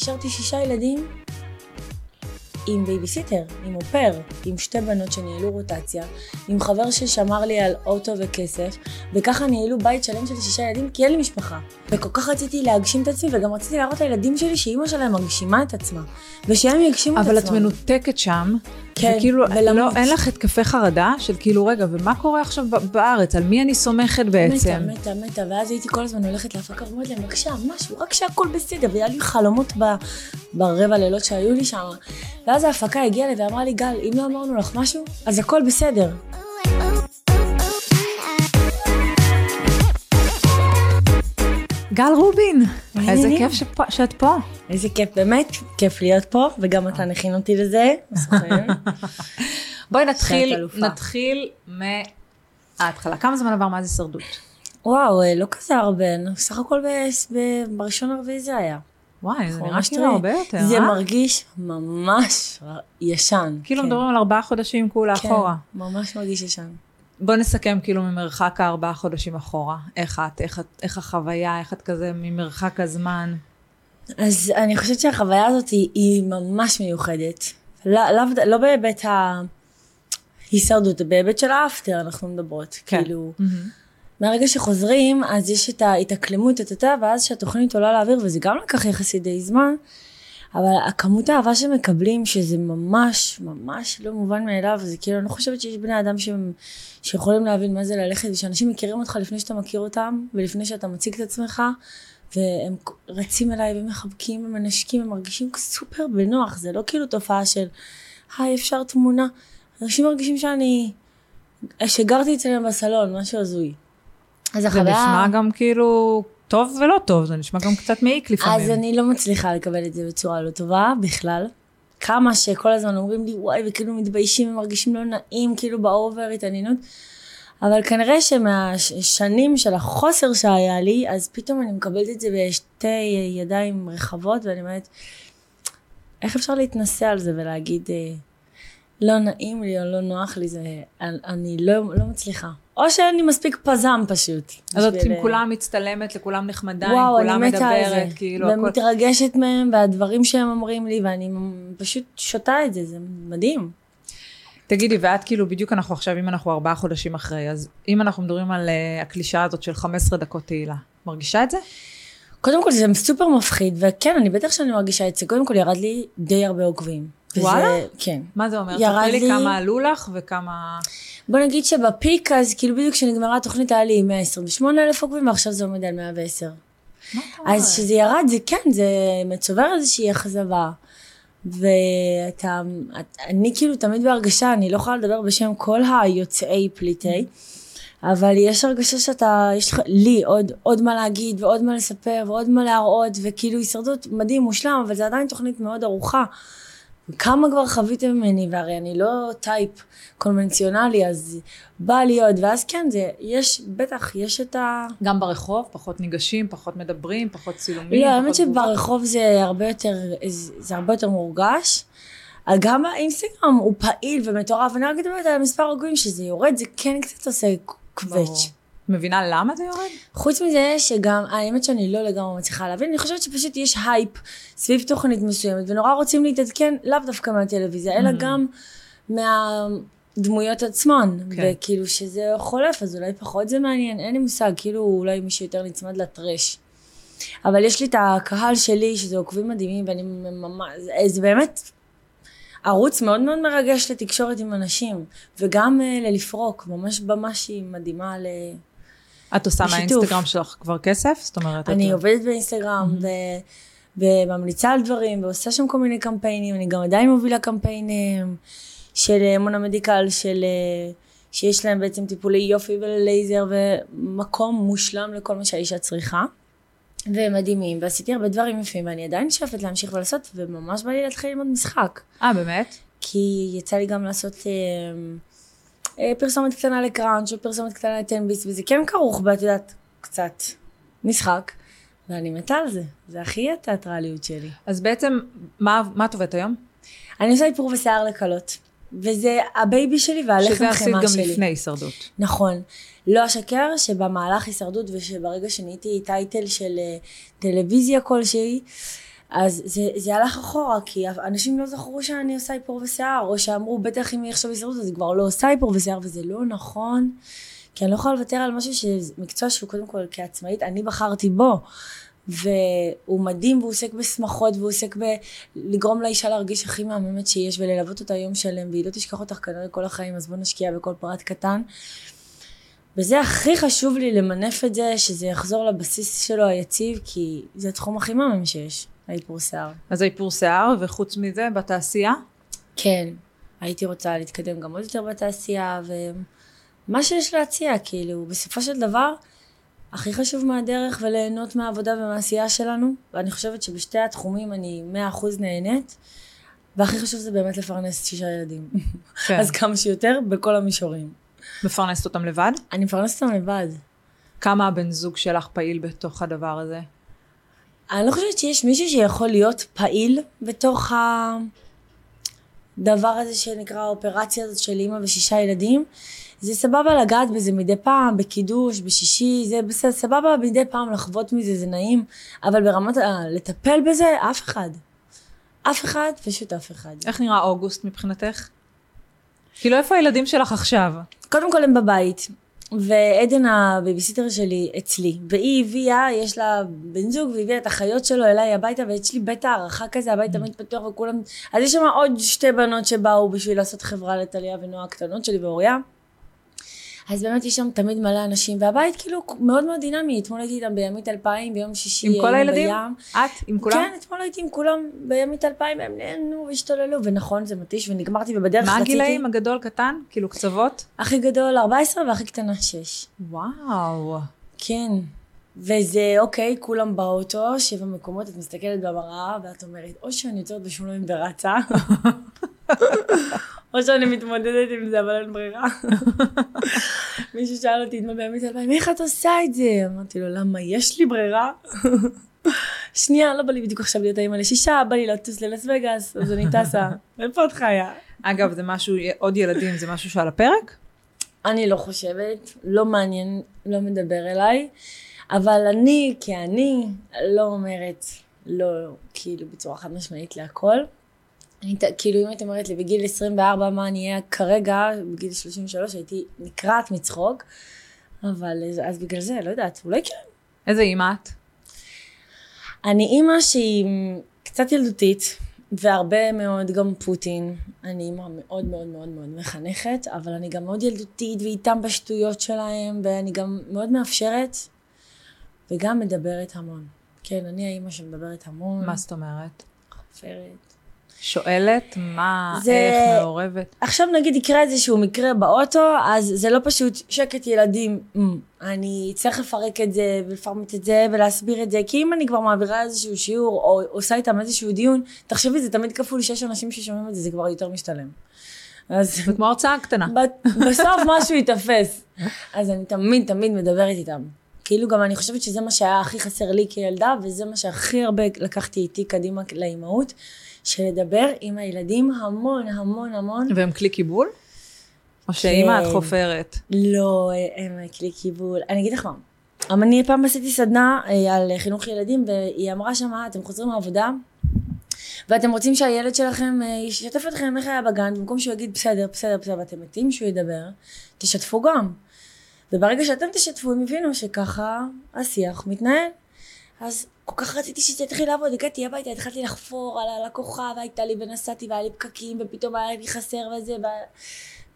השארתי שישה ילדים עם בייביסיטר, עם au pair, עם שתי בנות שניהלו רוטציה, עם חבר ששמר לי על אוטו וכסף, וככה ניהלו בית שלם של שישה ילדים, כי אין לי משפחה. וכל כך רציתי להגשים את עצמי, וגם רציתי להראות לילדים שלי שאימא שלהם מגשימה את עצמה, ושהם יגשימו את אבל עצמם. את מנותקת שם, כן, וכאילו, ולמות. לא, אין לך התקפי חרדה של כאילו, רגע, ומה קורה עכשיו בארץ? על מי אני סומכת בעצם? מתה, מתה, מתה, ואז הייתי כל הזמן הולכת להפקה ואומרת להם, בבקשה, משהו, רק שהכל בסדר, והיה לי חלומות ב, ברבע לילות שהיו לי שם. ואז ההפקה הגיעה אליי ואמרה לי, גל, אם לא אמרנו לך משהו, אז הכל בסדר. גל רובין, איזה? כיף שפה- שאת פה. איזה כיף, באמת, כיף להיות פה, וגם אתה נכין אותי לזה. בואי נתחיל. נתחיל מההתחלה. כמה זמן עבר מאז הישרדות? וואו, אה, לא כזה הרבה, סך הכל בראשון הרביעי זה היה. וואי, זה נראה ממש כאילו טרי. הרבה יותר, זה אה? מרגיש ממש ישן. כאילו כן. מדברים על ארבעה חודשים כולה כן, אחורה. ממש מרגיש ישן. בוא נסכם כאילו ממרחק הארבעה חודשים אחורה. איך את, איך, איך החוויה, איך את כזה ממרחק הזמן. אז אני חושבת שהחוויה הזאת היא, היא ממש מיוחדת. לא, לא, לא בהיבט ההישרדות, בהיבט של האפטר אנחנו מדברות. כן. כאילו, מהרגע שחוזרים, אז יש את ההתאקלמות, את אותה, ואז שהתוכנית עולה לאוויר, וזה גם לקח יחסית די זמן, אבל הכמות האהבה שמקבלים, שזה ממש, ממש לא מובן מאליו, זה כאילו, אני לא חושבת שיש בני אדם שהם, שיכולים להבין מה זה ללכת, ושאנשים מכירים אותך לפני שאתה מכיר אותם, ולפני שאתה מציג את עצמך, והם רצים אליי ומחבקים ומנשקים, הם מרגישים סופר בנוח, זה לא כאילו תופעה של, היי, אפשר תמונה. אנשים מרגישים שאני, שגרתי אצלם בסלון, משהו הזוי. אז זה. נשמע גם כאילו טוב ולא טוב, זה נשמע גם קצת מעיק לפעמים. אז אני לא מצליחה לקבל את זה בצורה לא טובה בכלל. כמה שכל הזמן אומרים לי וואי וכאילו מתביישים ומרגישים לא נעים כאילו באובר התעניינות. אבל כנראה שמהשנים של החוסר שהיה לי אז פתאום אני מקבלת את זה בשתי ידיים רחבות ואני אומרת איך אפשר להתנסה על זה ולהגיד אה, לא נעים לי או לא נוח לי זה אני, אני לא, לא מצליחה. או שאני מספיק פזם פשוט. אז את עם אה, כולם מצטלמת, לכולם נחמדה, וואו, עם כולם אני מתה על מדברת, זה. כאילו הכל... ומתרגשת מהם, והדברים שהם אומרים לי, ואני פשוט שותה את זה, זה מדהים. תגידי, ואת כאילו, בדיוק אנחנו עכשיו, אם אנחנו ארבעה חודשים אחרי, אז אם אנחנו מדברים על uh, הקלישאה הזאת של 15 דקות תהילה, מרגישה את זה? קודם כל זה סופר מפחיד, וכן, אני בטח שאני מרגישה את זה. קודם כל ירד לי די הרבה עוקבים. וזה- וואלה? כן. מה זה אומר? ספרי לי כמה עלו לך וכמה... בוא נגיד שבפיק, אז כאילו בדיוק כשנגמרה התוכנית היה לי 128 אלף עוקבים, ועכשיו זה עומד על 110. מה? אז כשזה ירד, זה כן, זה מצובר איזושהי אכזבה. ואתה, את- אני כאילו תמיד בהרגשה, אני לא יכולה לדבר בשם כל היוצאי פליטי, אבל יש הרגשה שאתה, יש לך, לי עוד, עוד מה להגיד ועוד מה לספר ועוד מה להראות, וכאילו הישרדות מדהים, מושלם, אבל זה עדיין תוכנית מאוד ארוכה. כמה כבר חוויתם ממני, והרי אני לא טייפ קונבנציונלי, אז בא לי עוד, ואז כן, זה, יש, בטח, יש את ה... גם ברחוב, פחות ניגשים, פחות מדברים, פחות צילומים, לא, האמת? שברחוב זה הרבה יותר, זה הרבה יותר מורגש. גם האינסטגרם הוא פעיל ומטורף, אני רק מדברת על מספר עוקבים שזה יורד, זה כן קצת עושה. קווץ'. מבינה למה זה יורד? חוץ מזה שגם, האמת שאני לא לגמרי מצליחה להבין, אני חושבת שפשוט יש הייפ סביב תוכנית מסוימת, ונורא רוצים להתעדכן לאו דווקא מהטלוויזיה, אלא גם מהדמויות עצמן. כן. וכאילו שזה חולף, אז אולי פחות זה מעניין, אין לי מושג, כאילו אולי מישהו יותר נצמד ל trash. אבל יש לי את הקהל שלי, שזה עוקבים מדהימים, ואני ממש, זה, זה באמת ערוץ מאוד מאוד מרגש לתקשורת עם אנשים, וגם uh, ללפרוק, ממש במה שהיא מדהימה ל... את עושה. מהאינסטגרם שלך כבר כסף? זאת אומרת, אני את... עובדת באינסטגרם ו- וממליצה על דברים ועושה שם כל מיני קמפיינים, אני גם עדיין מובילה קמפיינים של אה, מונה מדיקל, של, אה, שיש להם בעצם טיפולי יופי ולייזר ומקום מושלם לכל מה שהאישה צריכה. והם מדהימים, ועשיתי הרבה דברים יפים, ואני עדיין שואפת להמשיך ולעשות, וממש בא לי להתחיל ללמוד משחק. אה, באמת? כי יצא לי גם לעשות אה, פרסומת קטנה לקראנץ' ופרסומת קטנה לטנביס, וזה כן כרוך באת יודעת, קצת משחק, ואני מתה על זה, זה הכי התיאטרליות שלי. אז בעצם, מה מה את עובדת היום? אני עושה איפור ושיער לכלות, וזה ה baby שלי והלחם שזה עשית חמאה גם שלי. לפני הישרדות. נכון. לא אשקר שבמהלך הישרדות ושברגע שנהייתי title של אה, טלוויזיה כלשהי, אז זה, זה הלך אחורה, כי אנשים לא זכרו שאני עושה איפור ושיער, או שאמרו, בטח אם היא עכשיו ישרדות, אז היא כבר לא עושה איפור ושיער, וזה לא נכון, כי אני לא יכולה לוותר על משהו שזה מקצוע שהוא קודם כל כעצמאית, אני בחרתי בו. והוא מדהים והוא עוסק בשמחות והוא עוסק בלגרום לאישה להרגיש הכי מהממת שיש וללוות אותה יום שלם והיא לא תשכח אותך כנראה כל החיים אז בוא נשקיע בכל פרט קטן. וזה הכי חשוב לי למנף את זה שזה יחזור לבסיס שלו היציב כי זה התחום הכי מהמם שיש האיפור שיער. אז האיפור שיער וחוץ מזה בתעשייה? כן הייתי רוצה להתקדם גם עוד יותר בתעשייה ומה שיש להציע כאילו בסופו של דבר הכי חשוב מהדרך וליהנות מהעבודה ומהעשייה שלנו, ואני חושבת שבשתי התחומים אני מאה אחוז נהנית, והכי חשוב זה באמת לפרנס שישה ילדים. כן. אז כמה שיותר בכל המישורים. מפרנסת אותם לבד? אני מפרנסת אותם לבד. כמה הבן זוג שלך פעיל בתוך הדבר הזה? אני לא חושבת שיש מישהו שיכול להיות פעיל בתוך הדבר הזה שנקרא האופרציה הזאת של אימא ושישה ילדים. זה סבבה לגעת בזה מדי פעם, בקידוש, בשישי, זה בסדר, סבבה מדי פעם לחוות מזה, זה נעים, אבל ברמת ה... לטפל בזה, אף אחד. אף אחד, פשוט אף אחד. איך נראה אוגוסט מבחינתך? כאילו, איפה הילדים שלך עכשיו? קודם כל הם בבית, ועדן הבייביסיטר שלי אצלי, והיא הביאה, יש לה בן זוג, והביאה את החיות שלו אליי הביתה, ואצלי בית הארחה כזה, הבית תמיד פתוח וכולם... אז יש שם עוד שתי בנות שבאו בשביל לעשות חברה לטליה ונועה הקטנות שלי ואוריה. אז באמת יש שם תמיד מלא אנשים, והבית כאילו מאוד מאוד דינמי, אתמול הייתי איתם בימית אלפיים, ביום שישי עם כל הילדים? בים. את? עם כולם? כן, אתמול הייתי עם כולם בימית אלפיים, והם נהנו והשתוללו, ונכון, זה מתיש, ונגמרתי, ובדרך מה רציתי... מה הגילאים הגדול קטן? כאילו קצוות? הכי גדול 14 והכי קטנה 6. וואו. כן. וזה אוקיי, כולם באוטו, שבע מקומות, את מסתכלת במראה, ואת אומרת, או שאני יוצרת בשוליים ורצה, או שאני מתמודדת עם זה, אבל אין ברירה. מישהו שאל אותי אתמול אלפיים, איך את עושה את זה? אמרתי לו, למה, יש לי ברירה? שנייה, לא בא לי בדיוק עכשיו להיות האמא לשישה, בא לי לטוס ללס וגאס, אז אני טסה. איפה את חיה? אגב, זה משהו, עוד ילדים, זה משהו שעל הפרק? אני לא חושבת, לא מעניין, לא מדבר אליי, אבל אני, כאני, לא אומרת לא, כאילו, בצורה חד משמעית להכל. אני, כאילו אם היית אומרת לי בגיל 24 מה אני אהיה כרגע, בגיל 33 הייתי נקרעת מצחוק, אבל אז בגלל זה, לא יודעת, אולי כן. איזה אימא את? אני אימא שהיא קצת ילדותית, והרבה מאוד גם פוטין. אני אימא מאוד מאוד מאוד מאוד מחנכת, אבל אני גם מאוד ילדותית ואיתם בשטויות שלהם, ואני גם מאוד מאפשרת, וגם מדברת המון. כן, אני האימא שמדברת המון. מה זאת אומרת? חופרת. שואלת מה, זה... איך מעורבת? עכשיו נגיד יקרה איזשהו מקרה באוטו, אז זה לא פשוט שקט ילדים, mm, אני צריך לפרק את זה ולפרמט את זה ולהסביר את זה, כי אם אני כבר מעבירה איזשהו שיעור או עושה איתם איזשהו דיון, תחשבי זה תמיד כפול שיש אנשים ששומעים את זה, זה כבר יותר משתלם. אז... זה כמו הרצאה קטנה. בסוף משהו ייתפס. אז אני תמיד תמיד מדברת איתם. כאילו גם אני חושבת שזה מה שהיה הכי חסר לי כילדה, וזה מה שהכי הרבה לקחתי איתי קדימה לאימהות. של לדבר עם הילדים המון המון המון. והם כלי קיבול? או שאימא את כן. חופרת? לא, הם כלי קיבול. אני אגיד לך מה, אני פעם עשיתי סדנה אה, על חינוך ילדים, והיא אמרה שמה, אתם חוזרים מהעבודה, ואתם רוצים שהילד שלכם אה, ישתף אתכם איך היה בגן, במקום שהוא יגיד בסדר, בסדר, בסדר, ואתם מתים שהוא ידבר, תשתפו גם. וברגע שאתם תשתפו, הם יבינו שככה השיח מתנהל. אז כל כך רציתי שזה יתחיל לעבוד, הגעתי הביתה, התחלתי לחפור על הלקוחה, והייתה לי, ונסעתי, והיה לי פקקים, ופתאום היה לי חסר וזה, ו...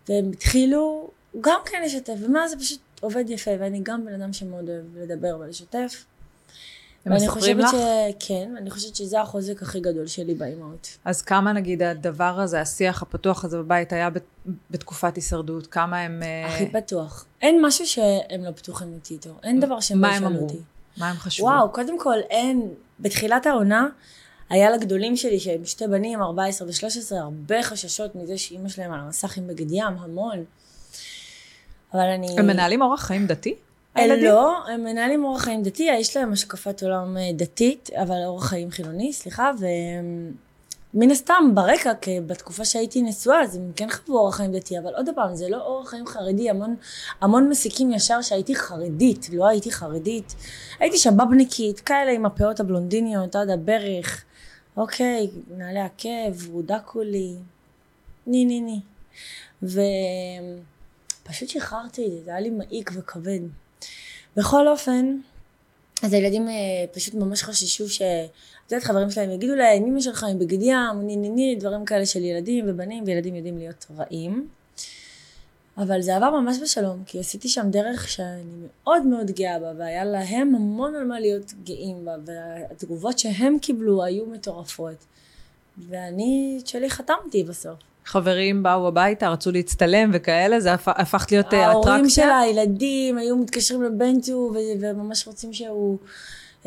והם התחילו גם כן לשתף, ומה זה פשוט עובד יפה, ואני גם בן אדם שמאוד אוהב לדבר ולשתף. ואני חושבת לך? ש... כן, אני חושבת שזה החוזק הכי גדול שלי באימהות. אז כמה נגיד הדבר הזה, השיח הפתוח הזה בבית היה בתקופת הישרדות? כמה הם... אה, הכי פתוח. אין משהו שהם לא פתוחים איתי איתו. אין דבר שהם לא שאלו אותי. מה הם חשבו? וואו, קודם כל אין, בתחילת העונה, היה לגדולים שלי, שהם שתי בנים, 14 ו-13, הרבה חששות מזה שאימא שלהם על המסך עם בגד ים, המון. אבל אני... הם מנהלים אורח חיים דתי? הילדים? לא, הם מנהלים אורח חיים דתי, יש להם השקפת עולם אה, דתית, אבל אורח חיים חילוני, סליחה, והם... מן הסתם ברקע, בתקופה שהייתי נשואה, אז הם כן חוו אורח חיים דתי, אבל עוד פעם, זה לא אורח חיים חרדי, המון, המון מסיקים ישר שהייתי חרדית, לא הייתי חרדית. הייתי שבבניקית, כאלה עם הפאות הבלונדיניות עד הברך, אוקיי, נעלי עקב, הודקו לי, ני ני ני. ופשוט שחררתי את זה, זה היה לי מעיק וכבד. בכל אופן, אז הילדים אה, פשוט ממש חששו ש... את יודעת, חברים שלהם יגידו להם, אמא שלך עם בגד ים, ני ני ני, דברים כאלה של ילדים ובנים, וילדים יודעים להיות רעים. אבל זה עבר ממש בשלום, כי עשיתי שם דרך שאני מאוד מאוד גאה בה, והיה להם המון על מה להיות גאים בה, והתגובות שהם קיבלו היו מטורפות. ואני את שלי חתמתי בסוף. חברים באו הביתה, רצו להצטלם וכאלה, זה הפ... הפך להיות אה, אטרקציה? ההורים של הילדים היו מתקשרים לבן צור, וממש רוצים שהוא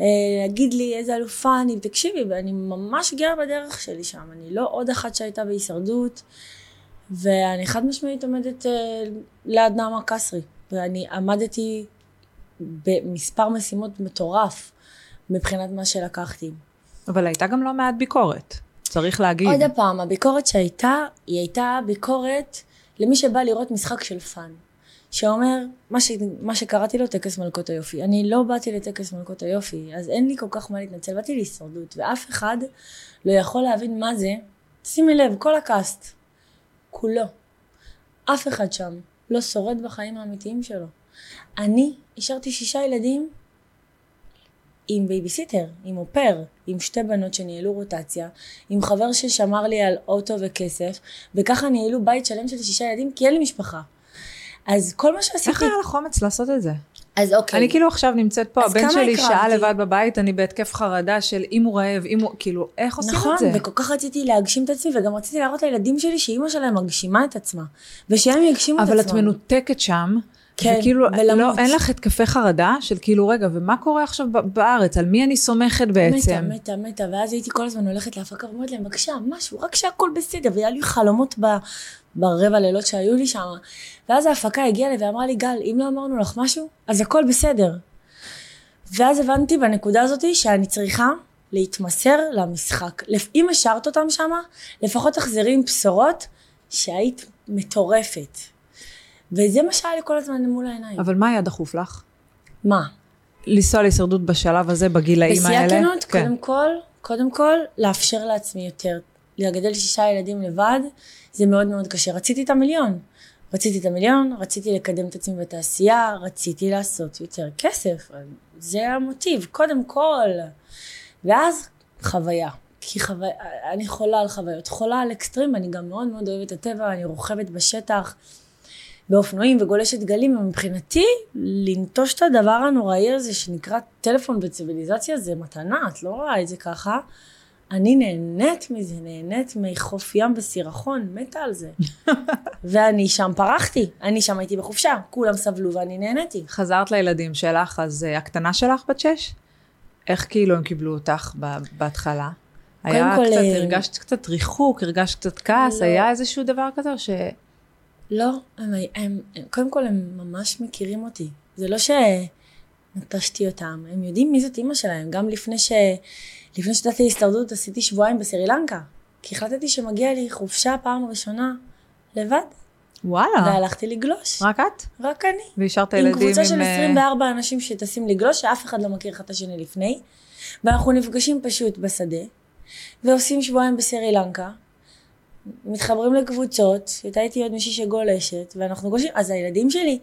אה, יגיד לי איזה אלופה אני, תקשיבי, ואני ממש גאה בדרך שלי שם, אני לא עוד אחת שהייתה בהישרדות. ואני חד משמעית עומדת uh, ליד נעמה קסרי, ואני עמדתי במספר משימות מטורף מבחינת מה שלקחתי. אבל הייתה גם לא מעט ביקורת, צריך להגיד. עוד פעם, הביקורת שהייתה, היא הייתה ביקורת למי שבא לראות משחק של fun. שאומר, מה, ש... מה שקראתי לו טקס מלכות היופי. אני לא באתי לטקס מלכות היופי, אז אין לי כל כך מה להתנצל, באתי להישרדות, ואף אחד לא יכול להבין מה זה. שימי לב, כל ה cast, כולו. אף אחד שם לא שורד בחיים האמיתיים שלו. אני השארתי שישה ילדים עם בייביסיטר, עם au pair, עם שתי בנות שניהלו רוטציה, עם חבר ששמר לי על אוטו וכסף, וככה ניהלו בית שלם של שישה ילדים, כי אין לי משפחה. אז כל מה שעשיתי... איך היה לך אומץ לעשות את זה? אז אוקיי. אני כאילו עכשיו נמצאת פה, הבן שלי שעה לבד בבית, אני בהתקף חרדה של אם הוא רעב, אם הוא, כאילו, איך עושים נכון, את זה? נכון, וכל כך רציתי להגשים את עצמי, וגם רציתי להראות לילדים שלי שאימא שלהם מגשימה את עצמה, ושהם יגשימו את. עצמם. אבל את מנותקת שם, כן, וכאילו, ולמות. לא, אין לך התקפי חרדה של כאילו, רגע, ומה קורה עכשיו בארץ? על מי אני סומכת בעצם? מתה, מתה, מתה, ואז הייתי כל הזמן הולכת להפקה ואומרת להם, בבקשה, משהו, רק שהכל בסדר, והיה לי חלומות ב, ברבע לילות שהיו לי שם. ואז ההפקה הגיעה לי ואמרה לי, גל, אם לא אמרנו לך משהו, אז הכל בסדר. ואז הבנתי בנקודה הזאת שאני צריכה להתמסר למשחק. אם השארת אותם שם, לפחות תחזרי עם בשורות שהיית מטורפת. וזה מה שהיה לי כל הזמן מול העיניים. אבל מה היה דחוף לך? מה? לנסוע להישרדות בשלב הזה, בגילאים האלה? בשיא הכנות, כן. קודם כל, קודם כל, לאפשר לעצמי יותר. לגדל שישה ילדים לבד, זה מאוד מאוד קשה. רציתי את המיליון. רציתי את המיליון, רציתי לקדם את עצמי בתעשייה, רציתי לעשות יותר כסף. זה המוטיב, קודם כל. ואז חוויה. כי חוויה, אני חולה על חוויות. חולה על אקסטרים, אני גם מאוד מאוד אוהבת את הטבע, אני רוכבת בשטח. באופנועים וגולשת גלים, ומבחינתי, לנטוש את הדבר הנוראי הזה שנקרא טלפון בציוויליזציה זה מתנה, את לא רואה את זה ככה. אני נהנית מזה, נהנית מחוף ים בסירחון, מתה על זה. ואני שם פרחתי, אני שם הייתי בחופשה, כולם סבלו ואני נהניתי. חזרת לילדים שלך, אז uh, הקטנה שלך בת שש? איך כאילו הם קיבלו אותך בהתחלה? היה כל, קצת, uh... הרגשת קצת ריחוק, הרגשת קצת כעס, לא. היה איזשהו דבר כזה ש... לא, הם, הם, הם, קודם כל הם ממש מכירים אותי. זה לא שנטשתי אותם, הם יודעים מי זאת אימא שלהם. גם לפני, ש, לפני שדעתי להסתרדות עשיתי שבועיים בסרי לנקה. כי החלטתי שמגיע לי חופשה פעם ראשונה לבד. וואלה. והלכתי לגלוש. רק את? רק אני. והשארת ילדים עם... עם קבוצה של 24 אה, אנשים שטסים לגלוש, שאף אחד לא מכיר אחד את השני לפני. ואנחנו נפגשים פשוט בשדה, ועושים שבועיים בסרי לנקה, מתחברים לקבוצות, הייתה איתי עוד מישהי שגולשת, ואנחנו גולשים, אז הילדים שלי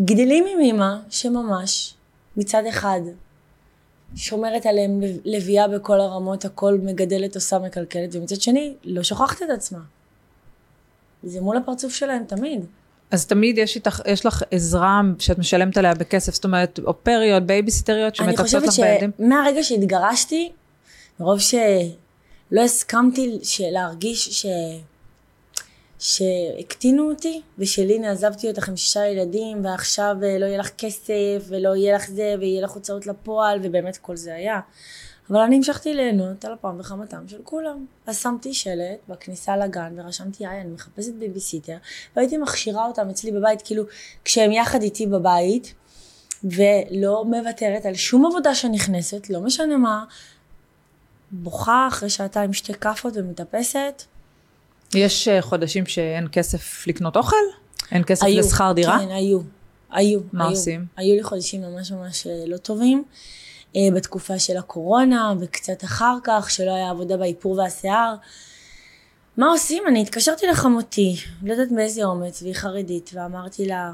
גדלים עם אימא שממש מצד אחד שומרת עליהם לביאה בכל הרמות, הכל מגדלת, עושה, מקלקלת, ומצד שני לא שוכחת את עצמה. זה מול הפרצוף שלהם תמיד. אז תמיד יש, איתך, יש לך עזרה שאת משלמת עליה בכסף, זאת אומרת, אופריות, בייביסיטריות שמטפסות לך בילדים? אני חושבת שמהרגע שהתגרשתי, מרוב ש... לא הסכמתי להרגיש ש... שהקטינו אותי, ושל עזבתי אותך עם שישה ילדים, ועכשיו אה, לא יהיה לך כסף, ולא יהיה לך זה, ויהיה לך הוצאות לפועל, ובאמת כל זה היה. אבל אני המשכתי ליהנות על אפם וחמתם של כולם. אז שמתי שלט בכניסה לגן, ורשמתי, היי, אני מחפשת ביביסיטר, והייתי מכשירה אותם אצלי בבית, כאילו, כשהם יחד איתי בבית, ולא מוותרת על שום עבודה שנכנסת, לא משנה מה, בוכה אחרי שעתיים שתי כאפות ומתאפסת. יש אה, חודשים שאין כסף לקנות אוכל? אין כסף היו, לשכר דירה? כן, היו. היו. מה היו, עושים? היו לי חודשים ממש ממש אה, לא טובים. אה, בתקופה של הקורונה, וקצת אחר כך, שלא היה עבודה באיפור והשיער. מה עושים? אני התקשרתי לחמותי, לא יודעת באיזה אומץ, והיא חרדית, ואמרתי לה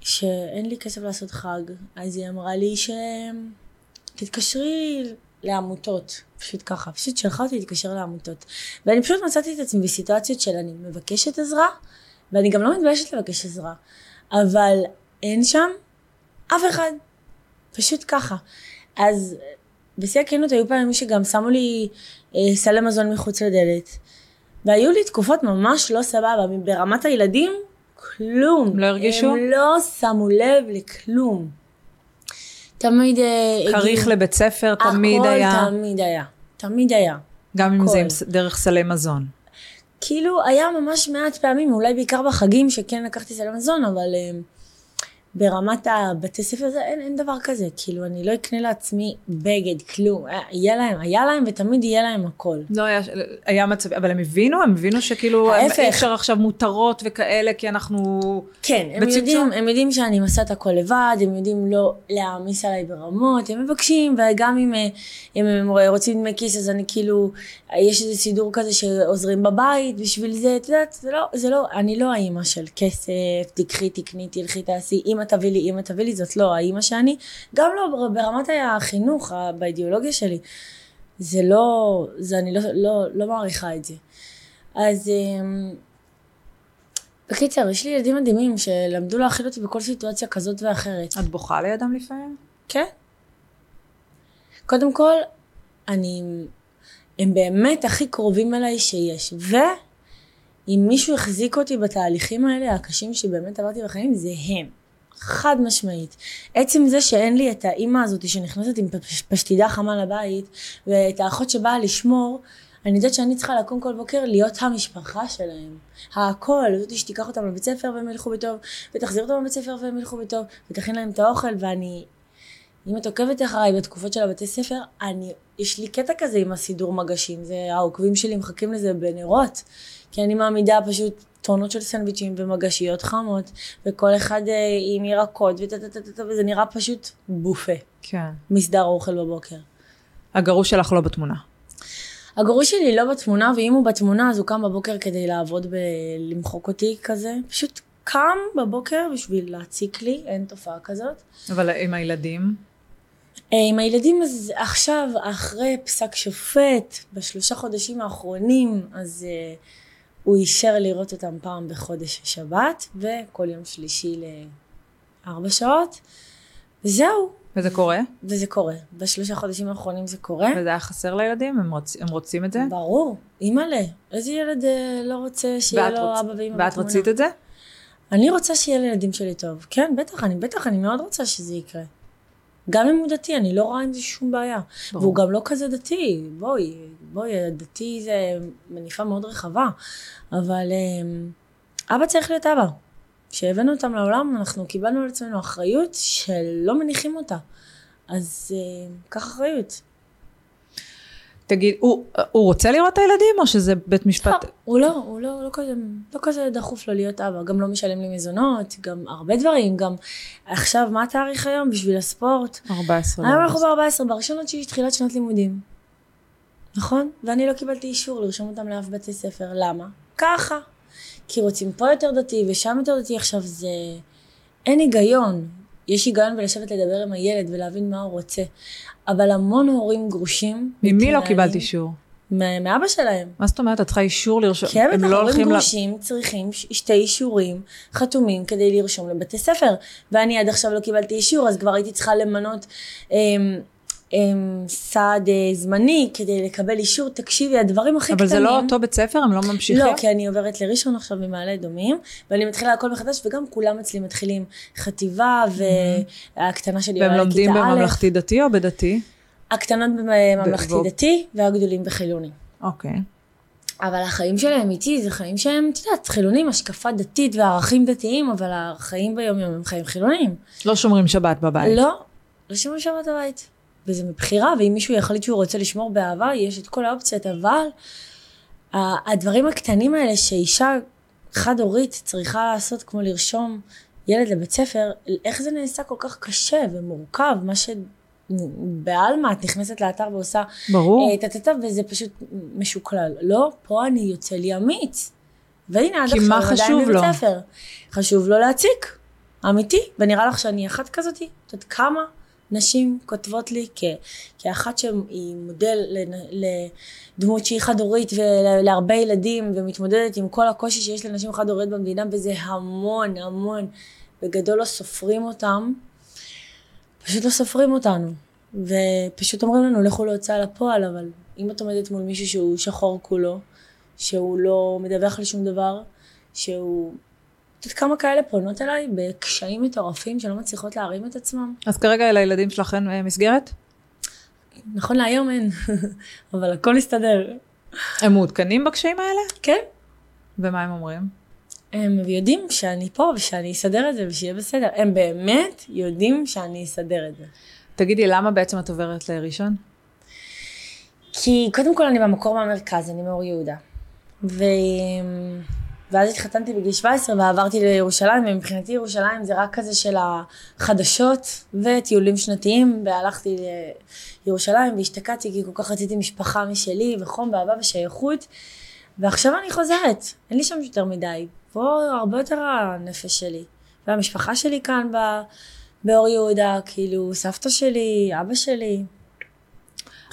שאין לי כסף לעשות חג. אז היא אמרה לי שתתקשרי לעמותות, פשוט ככה, פשוט שלחה אותי להתקשר לעמותות. ואני פשוט מצאתי את עצמי בסיטואציות של אני מבקשת עזרה, ואני גם לא מתביישת לבקש עזרה, אבל אין שם אף אחד, פשוט ככה. אז בשיא הכנות היו פעמים שגם שמו לי אה, סלי מזון מחוץ לדלת, והיו לי תקופות ממש לא סבבה, ברמת הילדים, כלום. לא הרגישו? הם לא שמו לב לכלום. תמיד... אה, כריך הגיעו- לבית ספר תמיד היה, הכל תמיד היה. תמיד היה. גם אם זה עם דרך סלי מזון. כאילו היה ממש מעט פעמים, אולי בעיקר בחגים שכן לקחתי סלי מזון, אבל אה, ברמת הבתי ספר זה אין, אין דבר כזה, כאילו אני לא אקנה לעצמי בגד, כלום, אה, יהיה להם, היה להם ותמיד יהיה להם הכל. לא היה, היה מצב, אבל הם הבינו, הם הבינו שכאילו, ההפך. אי אפשר עכשיו מותרות וכאלה, כי אנחנו... כן, הם בצמצום? יודעים, הם יודעים שאני עושה את הכל לבד, הם יודעים לא להעמיס עליי ברמות, הם מבקשים, וגם אם, אה, אם הם רוצים דמי כיס, אז אני כאילו, יש איזה סידור כזה שעוזרים בבית, בשביל זה, את יודעת, זה לא, זה לא, אני לא האימא של כסף, תקחי, תקני, תלכי, תעשי, אמא תביא לי, אמא תביא לי, זאת לא האימא שאני, גם לא ברמת החינוך, באידיאולוגיה שלי. זה לא, זה אני לא, לא, לא מעריכה את זה. אז... אמ, בקיצר, יש לי ילדים מדהימים שלמדו להכיל אותי בכל סיטואציה כזאת ואחרת. את בוכה לידם לפעמים? כן. קודם כל, אני... הם באמת הכי קרובים אליי שיש. ואם מישהו החזיק אותי בתהליכים האלה, הקשים שבאמת עברתי בחיים, זה הם. חד משמעית. עצם זה שאין לי את האימא הזאת שנכנסת עם פש- פשטידה חמה לבית, ואת האחות שבאה לשמור, אני יודעת שאני צריכה לקום כל בוקר להיות המשפחה שלהם. הכל, זאתי שתיקח אותם לבית ספר והם ילכו בטוב, ותחזיר אותם לבית ספר והם ילכו בטוב, ותכין להם את האוכל, ואני... אם את עוקבת אחריי בתקופות של הבתי ספר, אני, יש לי קטע כזה עם הסידור מגשים, זה העוקבים שלי מחכים לזה בנרות, כי אני מעמידה פשוט טונות של סנדוויצ'ים ומגשיות חמות, וכל אחד אה, עם ירקות, וזה נראה פשוט בופה, כן. מסדר אוכל בבוקר. הגרוש שלך לא בתמונה. הגרוש שלי לא בתמונה, ואם הוא בתמונה אז הוא קם בבוקר כדי לעבוד בלמחוק אותי כזה, פשוט קם בבוקר בשביל להציק לי, אין תופעה כזאת. אבל עם הילדים? אה, עם הילדים אז עכשיו, אחרי פסק שופט, בשלושה חודשים האחרונים, אז uh, הוא אישר לראות אותם פעם בחודש שבת, וכל יום שלישי לארבע שעות, וזהו, וזה קורה? וזה קורה. בשלושה חודשים האחרונים זה קורה. וזה היה חסר לילדים? הם, רוצ... הם רוצים את זה? ברור, אימא'לה, איזה ילד אה, לא רוצה שיהיה לו רוצ- אבא ואמא ואת בתמונה? רצית את זה? אני רוצה שיהיה לילדים שלי טוב. כן, בטח, אני בטח, אני מאוד רוצה שזה יקרה. גם אם הוא דתי, אני לא רואה עם זה שום בעיה. ברור. והוא גם לא כזה דתי, בואי, בואי, דתי זה מניפה מאוד רחבה. אבל אמ, אבא צריך להיות אבא. כשהבאנו אותם לעולם, אנחנו קיבלנו על עצמנו אחריות שלא מניחים אותה. אז אמ, קח אחריות. תגיד, הוא, הוא רוצה לראות את הילדים או שזה בית משפט? לא, הוא לא, הוא לא, לא כזה, לא כזה דחוף לו להיות אבא, גם לא משלם לי מזונות, גם הרבה דברים, גם עכשיו, מה התאריך היום בשביל הספורט? 14. היום אנחנו ב-14, בראשון עד שיש תחילת שנת לימודים. נכון? ואני לא קיבלתי אישור לרשום אותם לאף בתי ספר, למה? ככה. כי רוצים פה יותר דתי ושם יותר דתי, עכשיו זה... אין היגיון. יש היגיון בלשבת לדבר עם הילד ולהבין מה הוא רוצה. אבל המון הורים גרושים. ממי לא קיבלת אישור? מאבא שלהם. מה זאת אומרת? את צריכה אישור לרשום? כן, הם לא הורים. גרושים צריכים ש- שתי אישורים חתומים כדי לרשום לבתי ספר. ואני עד עכשיו לא קיבלתי אישור, אז כבר הייתי צריכה למנות אמ, סעד אה, זמני כדי לקבל אישור. תקשיבי, הדברים הכי אבל קטנים... זה לא אותו בית ספר? הם לא ממשיכים? לא, כי אני עוברת לראשון עכשיו ממעלה אדומים, ואני מתחילה הכל מחדש, וגם כולם אצלי מתחילים חטיבה, והקטנה שלי והם עולה לומדים לכיתה א', בממלכתי דתי או בדתי? הקטנות בממלכתי דתי, והגדולים בחילוני. אוקיי. אבל החיים שלהם איתי זה חיים שהם, את יודעת, חילונים, השקפה דתית וערכים דתיים, אבל החיים ביום יום הם חיים חילוניים. לא שומרים שבת בבית. לא, לא שומעים שבת בבית. וזה מבחירה, ואם מישהו יחליט שהוא רוצה לשמור באהבה, יש את כל האופציות, אבל הדברים הקטנים האלה שאישה חד-הורית צריכה לעשות, כמו לרשום ילד לבית ספר, איך זה נעשה כל כך קשה ומורכב, מה ש... בעלמא, את נכנסת לאתר ועושה... ברור. אה, טה-טה-טה, וזה פשוט משוקלל. לא, פה אני יוצא לי אמיץ. והנה, עד כי עכשיו עדיין בבית? ספר. חשוב לו להציק, אמיתי. ונראה לך שאני אחת כזאתי? את יודעת כמה נשים כותבות לי כ- כאחת שהיא מודל לדמות שהיא חד-הורית ולהרבה ילדים, ומתמודדת עם כל הקושי שיש לנשים חד-הוריות במדינה, וזה המון המון. בגדול לא סופרים אותם, פשוט לא סופרים אותנו. ופשוט אומרים לנו, לכו להוצאה לפועל, אבל אם את עומדת מול מישהו שהוא שחור כולו, שהוא לא מדווח על שום דבר, שהוא... את יודעת כמה כאלה פונות אליי בקשיים מטורפים שלא מצליחות להרים את עצמם? אז כרגע לילדים שלך אין אה, מסגרת? נכון להיום אין, אבל הכל הסתדר. הם מעודכנים בקשיים האלה? כן, ומה הם אומרים? הם יודעים שאני פה ושאני אסדר את זה ושיהיה בסדר. הם באמת יודעים שאני אסדר את זה. תגידי, למה בעצם את עוברת לראשון? כי קודם כל אני במקור מהמרכז, אני מאור יהודה. ו... ואז התחתנתי בגיל 17 ועברתי לירושלים, ומבחינתי ירושלים זה רק כזה של החדשות וטיולים שנתיים, והלכתי לירושלים והשתקעתי כי כל כך רציתי משפחה משלי, וחום ואהבה ושייכות, ועכשיו אני חוזרת, אין לי שם יותר מדי. פה הרבה יותר הנפש שלי. והמשפחה שלי כאן ב... באור יהודה, כאילו סבתא שלי, אבא שלי,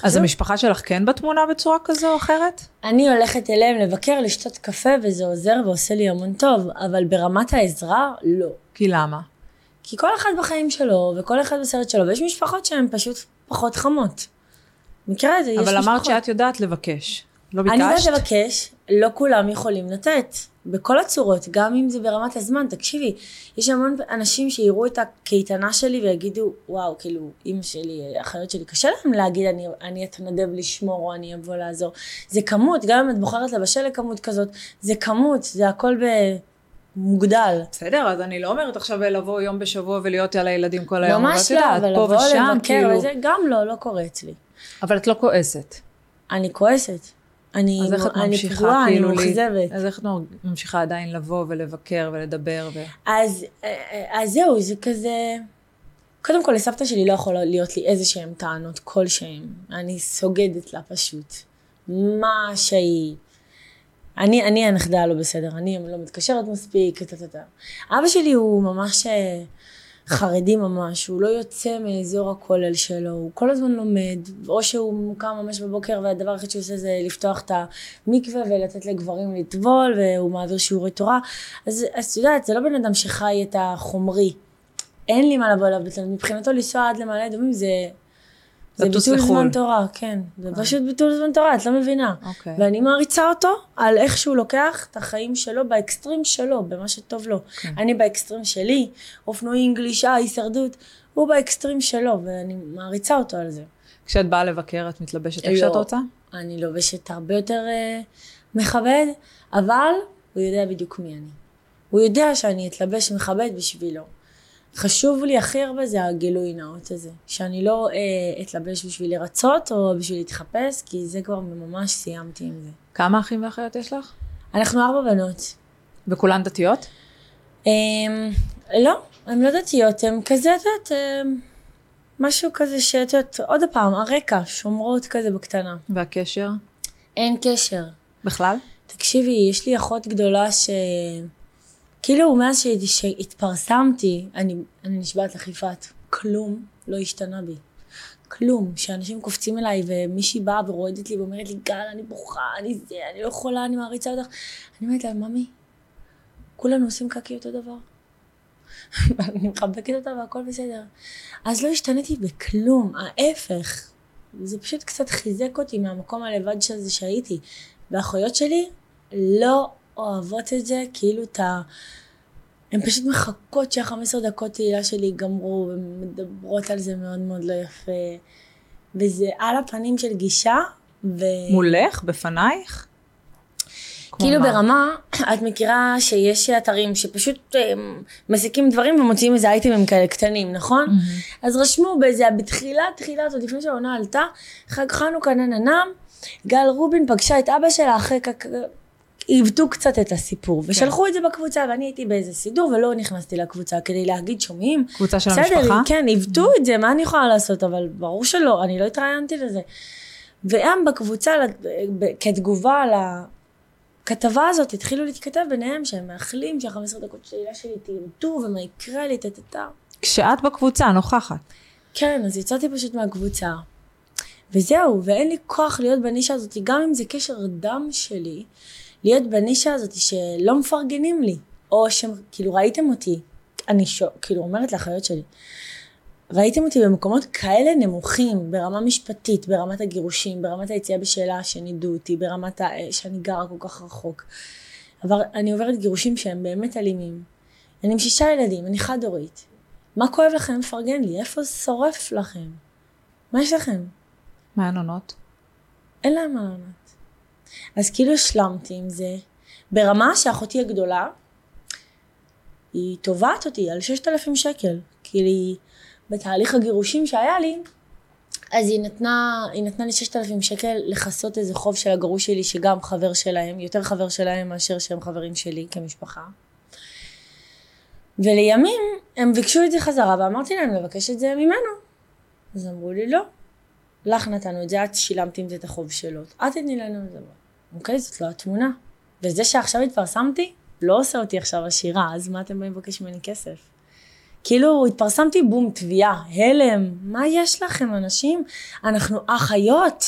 אז. המשפחה שלך כן בתמונה בצורה כזו או אחרת? אני הולכת אליהם לבקר, לשתות קפה, וזה עוזר ועושה לי המון טוב, אבל ברמת העזרה, לא. כי למה? כי כל אחד בחיים שלו, וכל אחד בסרט שלו, ויש משפחות שהן פשוט פחות חמות. מכירה את זה, יש אבל משפחות. אמרת שאת יודעת לבקש. לא אני יודעת ביקשת? לבקש, לא כולם יכולים לתת. בכל הצורות, גם אם זה ברמת הזמן, תקשיבי, יש המון אנשים שיראו את הקייטנה שלי ויגידו, וואו, כאילו, אימא שלי, אחיות שלי, קשה להם להגיד, אני, אני אתנדב לשמור או אני אבוא לעזור. זה כמות, גם אם את בוחרת לבשל לכמות כזאת, זה כמות, זה הכל במוגדל. בסדר, אז אני לא אומרת עכשיו לבוא יום בשבוע ולהיות על הילדים כל היום. ממש לא, אבל לבוא לבקר, כאילו... וזה גם לא, לא קורה אצלי. אבל את לא כועסת. אני כועסת. אני, אז איך את אני ממשיכה פגועה, אני כאילו לי- מאוכזבת. אז איך את ממשיכה עדיין לבוא ולבקר ולדבר ו... אז, אז זהו, זה כזה... קודם כל, לסבתא שלי לא יכול להיות לי איזה שהן טענות כלשהן. אני סוגדת לה פשוט. מה שהיא. אני, אני הנכדה הלא בסדר, אני לא מתקשרת מספיק, טה טה טה. אבא שלי הוא ממש אה, חרדי ממש, הוא לא יוצא מאזור הכולל שלו, הוא כל הזמן לומד, או שהוא קם ממש בבוקר והדבר היחיד שהוא עושה זה לפתוח את המקווה ולתת לגברים לטבול, והוא מעביר שיעורי תורה. אז את יודעת, זה לא בן אדם שחי את החומרי. אין לי מה לבוא אליו בתל מבחינתו לנסוע עד למעלה אדומים זה... זה ביטול לחו"ל. זמן תורה, כן. זה פשוט ביטול זמן תורה, את לא מבינה. אוקיי. ואני מעריצה אותו על איך שהוא לוקח את החיים שלו באקסטרים שלו, במה שטוב לו. כן. אני באקסטרים שלי, אופנועים, גלישה, הישרדות, הוא באקסטרים שלו, ואני מעריצה אותו על זה. כשאת באה לבקר את מתלבשת איך. שאת רוצה? אני לובשת הרבה יותר אה, מכבד, אבל הוא יודע בדיוק מי אני. הוא יודע שאני אתלבש מכבד בשבילו. חשוב לי הכי הרבה זה הגילוי נאות הזה. שאני לא אה, אתלבש בשביל לרצות או בשביל להתחפש, כי זה כבר ממש סיימתי עם זה. כמה אחים ואחיות יש לך? אנחנו ארבע בנות. וכולן דתיות? אה, לא, הן לא דתיות, הן כזה, את יודעת, אה, משהו כזה שאת יודעת, עוד פעם, הרקע, שומרות כזה בקטנה. והקשר? אין קשר. בכלל? תקשיבי, יש לי אחות גדולה ש... כאילו, מאז שהת- שהתפרסמתי, אני, אני נשבעת לך יפעת, כלום לא השתנה בי. כלום. שאנשים קופצים אליי ומישהי באה ורועדת לי ואומרת לי, גל, אני בוכה, אני זה, אני לא יכולה, אני מעריצה אותך. אני אומרת לה, ממי, כולנו עושים קקי אותו דבר. ואני מחבקת אותה והכל בסדר. אז לא השתניתי בכלום, ההפך. זה פשוט קצת חיזק אותי מהמקום הלבד הזה שהייתי. והאחיות שלי לא אוהבות את זה, כאילו את ה... הן פשוט מחכות שה-15 דקות תהילה שלי ייגמרו, ומדברות על זה מאוד מאוד לא יפה. וזה על הפנים של גישה, ו... מולך? בפנייך? כאילו מה? ברמה, את מכירה שיש אתרים שפשוט אה, מסיקים דברים ומוציאים איזה אייטמים כאלה קטנים, נכון? אז רשמו באיזה, בתחילת, תחילת, עוד לפני שהעונה עלתה, חג חנוכה נננם, גל רובין פגשה את אבא שלה אחרי עיוותו קצת את הסיפור, ושלחו את זה בקבוצה, ואני הייתי באיזה סידור ולא נכנסתי לקבוצה כדי להגיד, שומעים? קבוצה של בסדר, המשפחה? כן, עיוותו את זה, מה אני יכולה לעשות? אבל ברור שלא, אני לא התראיינתי לזה. והם בקבוצה, כתגובה לכתבה הזאת, התחילו להתכתב ביניהם שהם מאחלים שה-15 דקות של העילה שלי תירטו, ומה יקרה לי, טה-טה-טה. כשאת בקבוצה, נוכחת. כן, אז יצאתי פשוט מהקבוצה. וזהו, ואין לי כוח להיות בנישה הזאת, גם אם זה קשר דם שלי, להיות בנישה הזאת שלא מפרגנים לי, או שכאילו ראיתם אותי, אני שו, כאילו אומרת לאחיות שלי, ראיתם אותי במקומות כאלה נמוכים, ברמה משפטית, ברמת הגירושים, ברמת היציאה בשאלה שנידו אותי, ברמת ה... שאני גרה כל כך רחוק. אבל אני עוברת גירושים שהם באמת אלימים. אני עם שישה ילדים, אני חד-הורית. מה כואב לכם לפרגן לי? איפה שורף לכם? מה יש לכם? מה הן עונות? אין להם מה לענות. אז כאילו השלמתי עם זה, ברמה שאחותי הגדולה, היא תובעת אותי על ששת אלפים שקל. כאילו היא, בתהליך הגירושים שהיה לי, אז היא נתנה, היא נתנה לי ששת אלפים שקל לכסות איזה חוב של הגרוש שלי, שגם חבר שלהם, יותר חבר שלהם מאשר שהם חברים שלי כמשפחה. ולימים הם ביקשו את זה חזרה, ואמרתי להם לבקש את זה ממנו. אז אמרו לי, לא, לך נתנו את זה, את שילמת עם זה את החוב שלו, את תתני לנו את זה. אוקיי, זאת לא התמונה. וזה שעכשיו התפרסמתי, לא עושה אותי עכשיו עשירה, אז מה אתם באים לבקש ממני כסף? כאילו, התפרסמתי בום, תביעה, הלם, מה יש לכם, אנשים? אנחנו אחיות.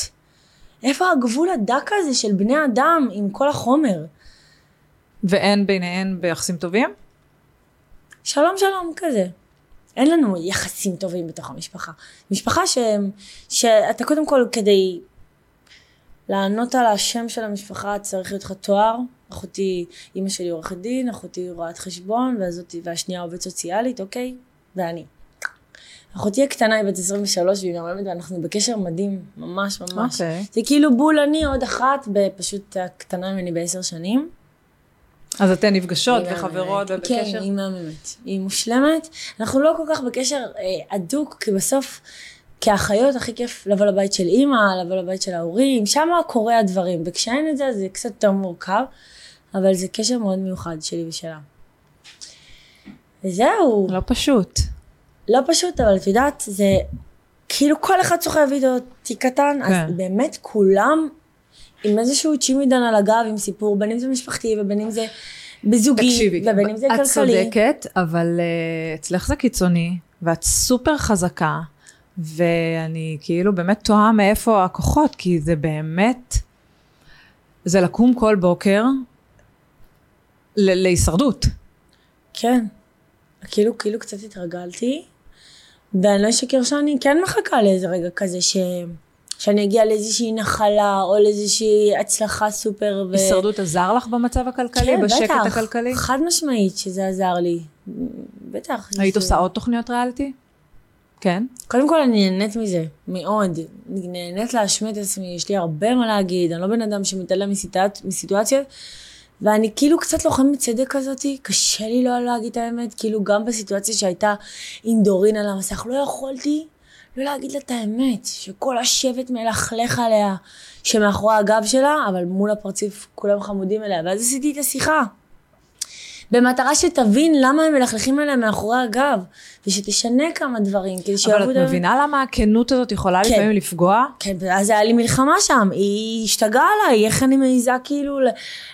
איפה הגבול הדק הזה של בני אדם עם כל החומר? ואין ביניהן ביחסים טובים? שלום שלום כזה. אין לנו יחסים טובים בתוך המשפחה. משפחה ש... שאתה קודם כל כדי לענות על השם של המשפחה צריך להיות לך תואר. אחותי, אימא שלי עורכת דין, אחותי רואת חשבון, והזאתי, והשנייה עובדת סוציאלית, אוקיי? ואני. אחותי הקטנה היא בת 23 והיא מהממת ואנחנו בקשר מדהים, ממש ממש. אוקיי. זה כאילו בול אני עוד אחת, פשוט הקטנה ממני בעשר שנים. אז אתן נפגשות וחברות. ובקשר? כן, היא מהממת. היא מושלמת. אנחנו לא כל כך בקשר אה, הדוק, כי בסוף, כאחיות, הכי כיף לבוא לבית של אימא, לבוא לבית של ההורים, שם קורה הדברים. וכשאין את זה, זה קצת יותר מורכב, אבל זה קשר מאוד מיוחד שלי ושלה. וזהו. לא פשוט. לא פשוט, אבל את יודעת, זה כאילו כל אחד סוחב איתו תיק קטן, אז כן. באמת כולם עם איזשהו צ'ימידן על הגב עם סיפור, בין אם זה משפחתי ובין אם זה בזוגי, תקשיבי, ובין אם זה את כלכלי. צודקת, אבל uh, אצלך זה קיצוני, ואת סופר חזקה, ואני כאילו באמת תוהה מאיפה הכוחות, כי זה באמת, זה לקום כל בוקר ל- להישרדות. כן. כאילו, כאילו קצת התרגלתי, ואני לא אשקר שאני כן מחכה לאיזה רגע כזה ש... שאני אגיע לאיזושהי נחלה, או לאיזושהי הצלחה סופר. ו... הישרדות עזר לך במצב הכלכלי, כן, בשקט בטח, הכלכלי? חד משמעית שזה עזר לי. בטח. היית עושה עוד תוכניות ריאליטי? כן. קודם כל אני נהנית מזה, מאוד. נהנית להשמיע את עצמי, יש לי הרבה מה להגיד, אני לא בן אדם שמתעלם מסיטואצ... מסיטואציות, ואני כאילו קצת לוחמת צדק כזאתי, קשה לי לא להגיד את האמת, כאילו גם בסיטואציה שהייתה עם דורין על המסך, לא יכולתי לא להגיד לה את האמת, שכל השבט מלכלך עליה, שמאחורי הגב שלה, אבל מול הפרצוף כולם חמודים אליה, ואז עשיתי את השיחה. במטרה שתבין למה הם מלכלכים עליה מאחורי הגב, ושתשנה כמה דברים, כדי שיאהבו אבל את האמת. מבינה למה הכנות הזאת יכולה כן. לפעמים לפגוע? כן, ואז היה לי מלחמה שם, היא השתגעה עליי, איך אני מעיזה כאילו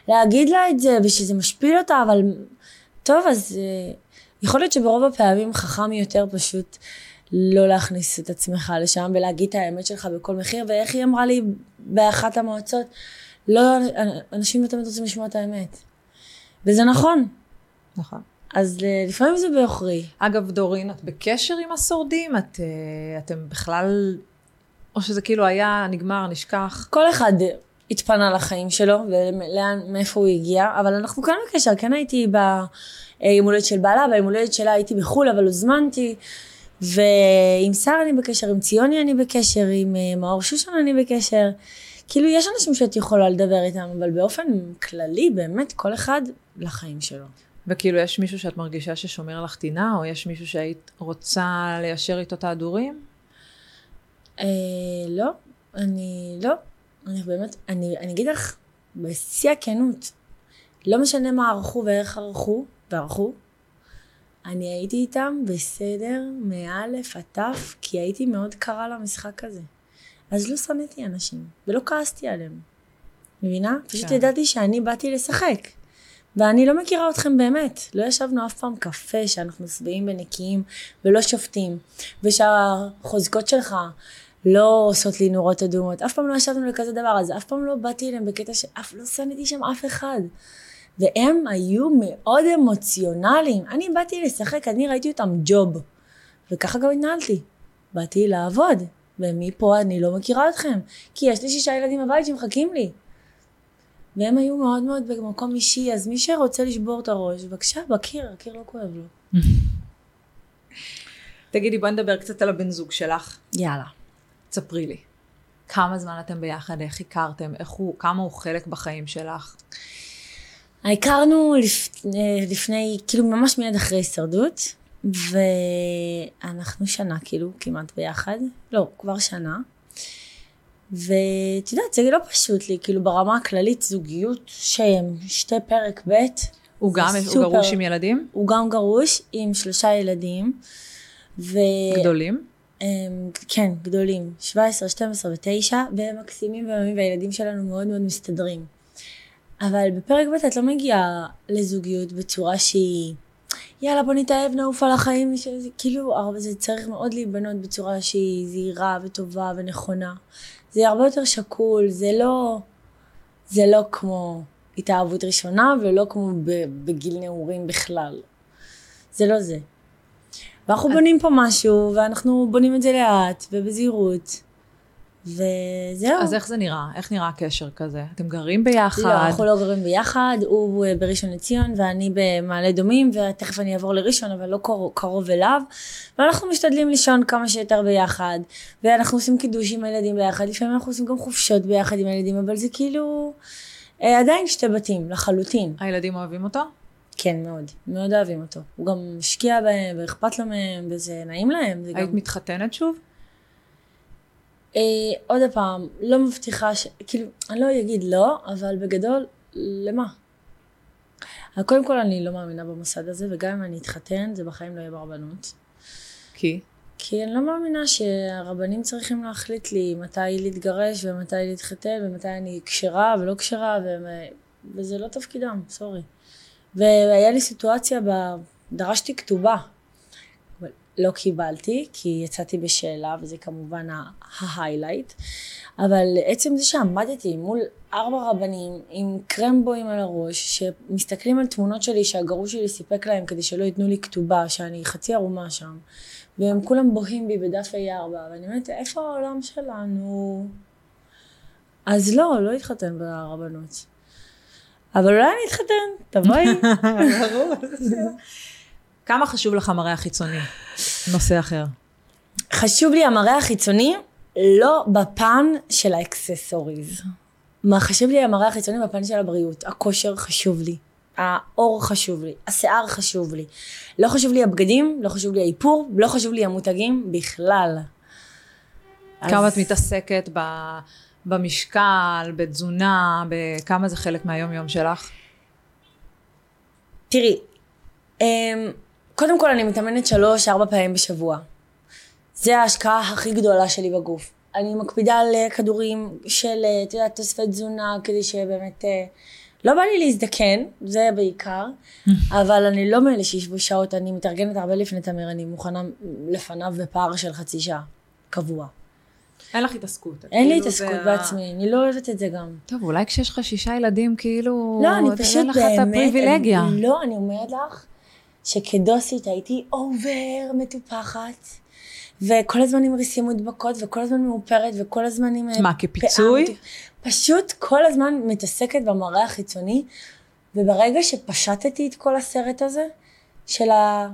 להגיד לה את זה, ושזה משפיל אותה, אבל טוב, אז אה, יכול להיות שברוב הפעמים חכם יותר פשוט לא להכניס את עצמך לשם ולהגיד את האמת שלך בכל מחיר, ואיך היא אמרה לי באחת המועצות, לא, אנשים לא תמיד רוצים לשמוע את האמת. וזה נכון, נכון. אז אה, לפעמים זה בעוכרי. אגב, דורין, את בקשר עם השורדים? את, אה, אתם בכלל... או שזה כאילו היה נגמר, נשכח? כל אחד התפנה לחיים שלו, ולאן, מאיפה הוא הגיע, אבל אנחנו כאן בקשר, כן הייתי ביום הולדת של בעלה, ביום הולדת שלה הייתי בחו"ל, אבל הוזמנתי, ועם שרה אני בקשר, עם ציוני אני בקשר, עם אה, מאור שושן אני בקשר. כאילו, יש אנשים שאת יכולה לדבר איתם, אבל באופן כללי, באמת, כל אחד לחיים שלו. וכאילו, יש מישהו שאת מרגישה ששומר לך טינה, או יש מישהו שהיית רוצה ליישר איתו את ההדורים? אה, לא, אני לא. אני באמת, אני, אני אגיד לך, בשיא הכנות, לא משנה מה ערכו ואיך ערכו, וערכו, אני הייתי איתם בסדר מאלף עד תף, כי הייתי מאוד קרה למשחק הזה. אז לא שנאתי אנשים, ולא כעסתי עליהם. מבינה? פשוט כן. ידעתי שאני באתי לשחק. ואני לא מכירה אתכם באמת. לא ישבנו אף פעם קפה שאנחנו שבעים ונקיים ולא שופטים, ושהחוזקות שלך לא עושות לי נורות אדומות. אף פעם לא ישבנו לכזה דבר, אז אף פעם לא באתי אליהם בקטע שאף לא שנאתי שם אף אחד. והם היו מאוד אמוציונליים. אני באתי לשחק, אני ראיתי אותם ג'וב. וככה גם התנהלתי. באתי לעבוד, ומפה אני לא מכירה אתכם. כי יש לי שישה ילדים בבית שמחכים לי. והם היו מאוד מאוד במקום אישי, אז מי שרוצה לשבור את הראש, בבקשה, בקיר, הקיר לא כואב לו. תגידי, בואי נדבר קצת על הבן זוג שלך. יאללה. תספרי לי. כמה זמן אתם ביחד? איך הכרתם? איך הוא, כמה הוא חלק בחיים שלך? הכרנו לפני, לפני, כאילו ממש מיד אחרי הישרדות, ואנחנו שנה כאילו כמעט ביחד, לא, כבר שנה. ואת יודעת, זה לא פשוט לי, כאילו ברמה הכללית זוגיות שם, שתי פרק ב', הוא גם, הוא סופר. גרוש עם ילדים? הוא גם גרוש עם שלושה ילדים. ו... גדולים? הם, כן, גדולים, 17, 12 ו-9, והם מקסימים ומאמים, והילדים שלנו מאוד מאוד מסתדרים. אבל בפרק ב' את לא מגיעה לזוגיות בצורה שהיא, יאללה בוא נתאהב, נעוף על החיים, שזה, כאילו, זה צריך מאוד להיבנות בצורה שהיא זהירה וטובה ונכונה. זה הרבה יותר שקול, זה לא, זה לא כמו התאהבות ראשונה, ולא כמו בגיל נעורים בכלל. זה לא זה. ואנחנו בונים פה משהו, ואנחנו בונים את זה לאט ובזהירות, וזהו. אז איך זה נראה? איך נראה הקשר כזה? אתם גרים ביחד? לא, אנחנו לא גרים ביחד, הוא אה, בראשון לציון ואני במעלה דומים, ותכף אני אעבור לראשון, אבל לא קרוב, קרוב אליו. ואנחנו משתדלים לישון כמה שיותר ביחד, ואנחנו עושים קידוש עם הילדים ביחד, לפעמים אנחנו עושים גם חופשות ביחד עם הילדים, אבל זה כאילו אה, עדיין שתי בתים, לחלוטין. הילדים אוהבים אותו? כן, מאוד, מאוד אוהבים אותו. הוא גם משקיע בהם, ואכפת לו מהם, וזה נעים להם. היית גם... מתחתנת שוב? אה, עוד פעם, לא מבטיחה ש... כאילו, אני לא אגיד לא, אבל בגדול, למה? קודם כל אני לא מאמינה במוסד הזה, וגם אם אני אתחתן, זה בחיים לא יהיה ברבנות. כי? כי אני לא מאמינה שהרבנים צריכים להחליט לי מתי להתגרש ומתי להתחתן ומתי אני כשרה ולא כשרה, והם... וזה לא תפקידם, סורי. והיה לי סיטואציה, ב... דרשתי כתובה. לא קיבלתי, כי יצאתי בשאלה, וזה כמובן ההיילייט. אבל עצם זה שעמדתי מול ארבע רבנים עם קרמבוים על הראש, שמסתכלים על תמונות שלי שהגרוש שלי סיפק להם כדי שלא ייתנו לי כתובה, שאני חצי ערומה שם, והם כולם בוהים בי בדף A4, ואני אומרת, איפה העולם שלנו? אז לא, לא התחתן ברבנות. אבל אולי אני אתחתן, תבואי. כמה חשוב לך המראה החיצוני? נושא אחר. חשוב לי המראה החיצוני, לא בפן של האקססוריז. מה חשוב לי המראה החיצוני בפן של הבריאות. הכושר חשוב לי. האור חשוב לי, השיער חשוב לי. לא חשוב לי הבגדים, לא חשוב לי האיפור, לא חשוב לי המותגים בכלל. כמה אז- את מתעסקת ב- במשקל, בתזונה, בכמה זה חלק מהיום-יום שלך? תראי, אמ, קודם כל אני מתאמנת שלוש, ארבע פעמים בשבוע. זה ההשקעה הכי גדולה שלי בגוף. אני מקפידה על אה, כדורים של, אה, את יודעת, תוספי תזונה, כדי שבאמת... אה, לא בא לי להזדקן, זה בעיקר, אבל אני לא מאלה שישבו שעות, אני מתארגנת הרבה לפני תמיר, אני מוכנה לפניו בפער של חצי שעה, קבוע. אין לך התעסקות. אין לי כאילו התעסקות בעצמי, אני לא אוהבת את זה גם. טוב, אולי כשיש לך שישה ילדים, כאילו... לא, אני אין פשוט לך באמת... את הפריבילגיה. לא, אני אומרת לך שכדוסית הייתי over מטופחת, וכל הזמן עם ריסים מודבקות, וכל הזמן מאופרת, וכל הזמן עם... אה, מה, כפיצוי? מטופ- פשוט כל הזמן מתעסקת במראה החיצוני, וברגע שפשטתי את כל הסרט הזה, של ה...